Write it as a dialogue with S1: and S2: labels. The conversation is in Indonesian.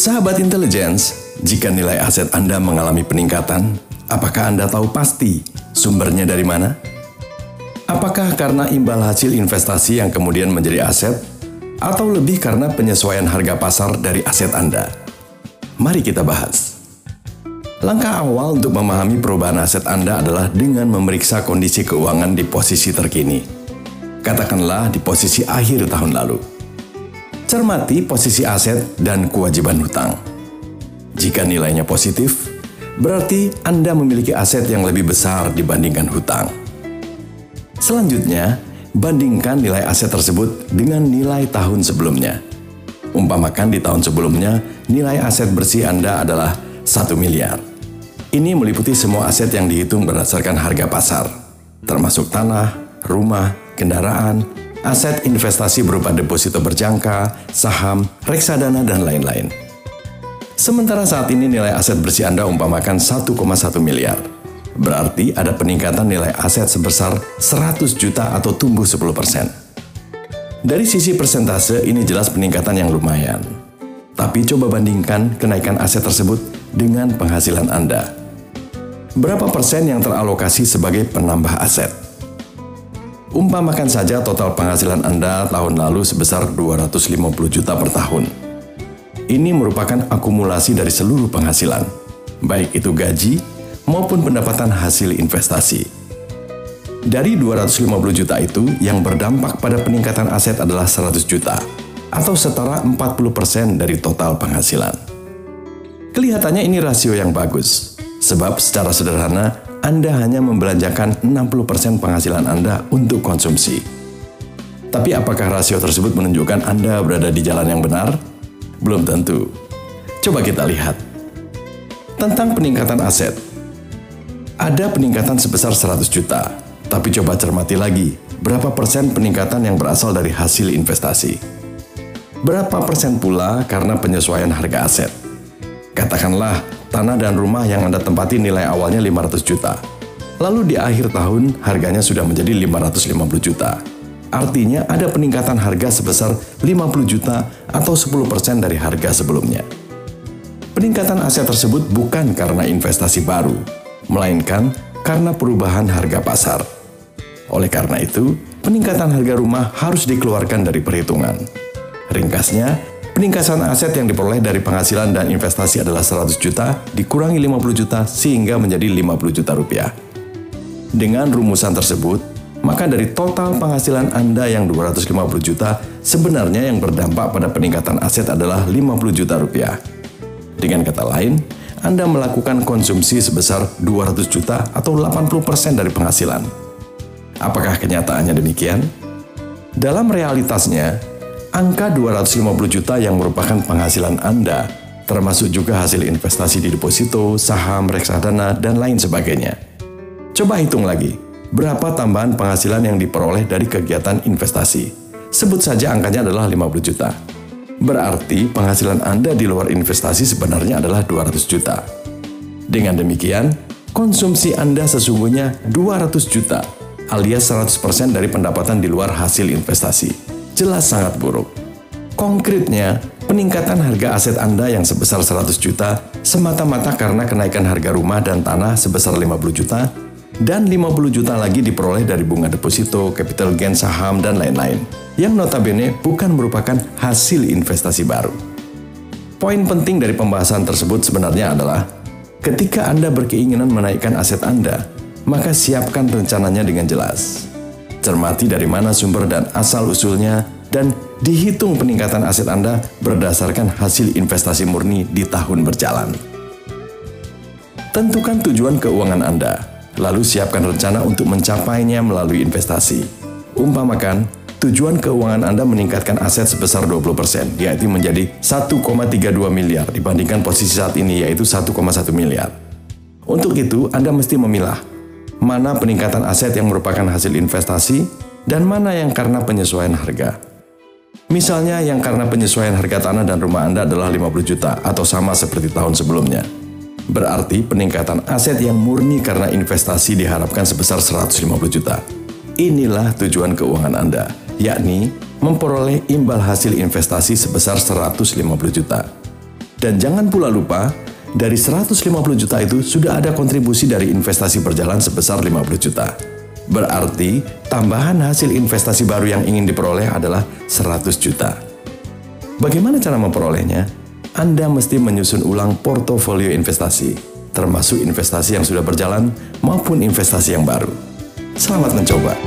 S1: Sahabat intelligence, jika nilai aset Anda mengalami peningkatan, apakah Anda tahu pasti sumbernya dari mana? Apakah karena imbal hasil investasi yang kemudian menjadi aset, atau lebih karena penyesuaian harga pasar dari aset Anda? Mari kita bahas. Langkah awal untuk memahami perubahan aset Anda adalah dengan memeriksa kondisi keuangan di posisi terkini. Katakanlah di posisi akhir tahun lalu. Cermati posisi aset dan kewajiban hutang. Jika nilainya positif, berarti Anda memiliki aset yang lebih besar dibandingkan hutang. Selanjutnya, bandingkan nilai aset tersebut dengan nilai tahun sebelumnya. Umpamakan di tahun sebelumnya, nilai aset bersih Anda adalah 1 miliar. Ini meliputi semua aset yang dihitung berdasarkan harga pasar, termasuk tanah, rumah, kendaraan, aset investasi berupa deposito berjangka, saham, reksadana, dan lain-lain. Sementara saat ini nilai aset bersih Anda umpamakan 1,1 miliar. Berarti ada peningkatan nilai aset sebesar 100 juta atau tumbuh 10%. Dari sisi persentase ini jelas peningkatan yang lumayan. Tapi coba bandingkan kenaikan aset tersebut dengan penghasilan Anda. Berapa persen yang teralokasi sebagai penambah aset? Umpamakan saja total penghasilan Anda tahun lalu sebesar 250 juta per tahun. Ini merupakan akumulasi dari seluruh penghasilan, baik itu gaji maupun pendapatan hasil investasi. Dari 250 juta itu, yang berdampak pada peningkatan aset adalah 100 juta, atau setara 40% dari total penghasilan. Kelihatannya ini rasio yang bagus, sebab secara sederhana anda hanya membelanjakan 60% penghasilan Anda untuk konsumsi. Tapi apakah rasio tersebut menunjukkan Anda berada di jalan yang benar? Belum tentu. Coba kita lihat. Tentang peningkatan aset. Ada peningkatan sebesar 100 juta, tapi coba cermati lagi, berapa persen peningkatan yang berasal dari hasil investasi? Berapa persen pula karena penyesuaian harga aset? Katakanlah tanah dan rumah yang Anda tempati nilai awalnya 500 juta. Lalu di akhir tahun harganya sudah menjadi 550 juta. Artinya ada peningkatan harga sebesar 50 juta atau 10% dari harga sebelumnya. Peningkatan aset tersebut bukan karena investasi baru, melainkan karena perubahan harga pasar. Oleh karena itu, peningkatan harga rumah harus dikeluarkan dari perhitungan. Ringkasnya, Peningkatan aset yang diperoleh dari penghasilan dan investasi adalah 100 juta dikurangi 50 juta sehingga menjadi 50 juta rupiah. Dengan rumusan tersebut, maka dari total penghasilan Anda yang 250 juta, sebenarnya yang berdampak pada peningkatan aset adalah 50 juta rupiah. Dengan kata lain, Anda melakukan konsumsi sebesar 200 juta atau 80% dari penghasilan. Apakah kenyataannya demikian? Dalam realitasnya, Angka 250 juta yang merupakan penghasilan Anda, termasuk juga hasil investasi di deposito, saham, reksadana, dan lain sebagainya. Coba hitung lagi, berapa tambahan penghasilan yang diperoleh dari kegiatan investasi. Sebut saja angkanya adalah 50 juta. Berarti penghasilan Anda di luar investasi sebenarnya adalah 200 juta. Dengan demikian, konsumsi Anda sesungguhnya 200 juta alias 100% dari pendapatan di luar hasil investasi jelas sangat buruk. Konkretnya, peningkatan harga aset Anda yang sebesar 100 juta semata-mata karena kenaikan harga rumah dan tanah sebesar 50 juta dan 50 juta lagi diperoleh dari bunga deposito, capital gain saham, dan lain-lain, yang notabene bukan merupakan hasil investasi baru. Poin penting dari pembahasan tersebut sebenarnya adalah ketika Anda berkeinginan menaikkan aset Anda, maka siapkan rencananya dengan jelas cermati dari mana sumber dan asal-usulnya, dan dihitung peningkatan aset Anda berdasarkan hasil investasi murni di tahun berjalan. Tentukan tujuan keuangan Anda, lalu siapkan rencana untuk mencapainya melalui investasi. Umpamakan, tujuan keuangan Anda meningkatkan aset sebesar 20%, yaitu menjadi 1,32 miliar dibandingkan posisi saat ini yaitu 1,1 miliar. Untuk itu, Anda mesti memilah mana peningkatan aset yang merupakan hasil investasi dan mana yang karena penyesuaian harga. Misalnya yang karena penyesuaian harga tanah dan rumah Anda adalah 50 juta atau sama seperti tahun sebelumnya. Berarti peningkatan aset yang murni karena investasi diharapkan sebesar 150 juta. Inilah tujuan keuangan Anda, yakni memperoleh imbal hasil investasi sebesar 150 juta. Dan jangan pula lupa, dari 150 juta itu sudah ada kontribusi dari investasi berjalan sebesar 50 juta. Berarti tambahan hasil investasi baru yang ingin diperoleh adalah 100 juta. Bagaimana cara memperolehnya? Anda mesti menyusun ulang portofolio investasi, termasuk investasi yang sudah berjalan maupun investasi yang baru. Selamat mencoba.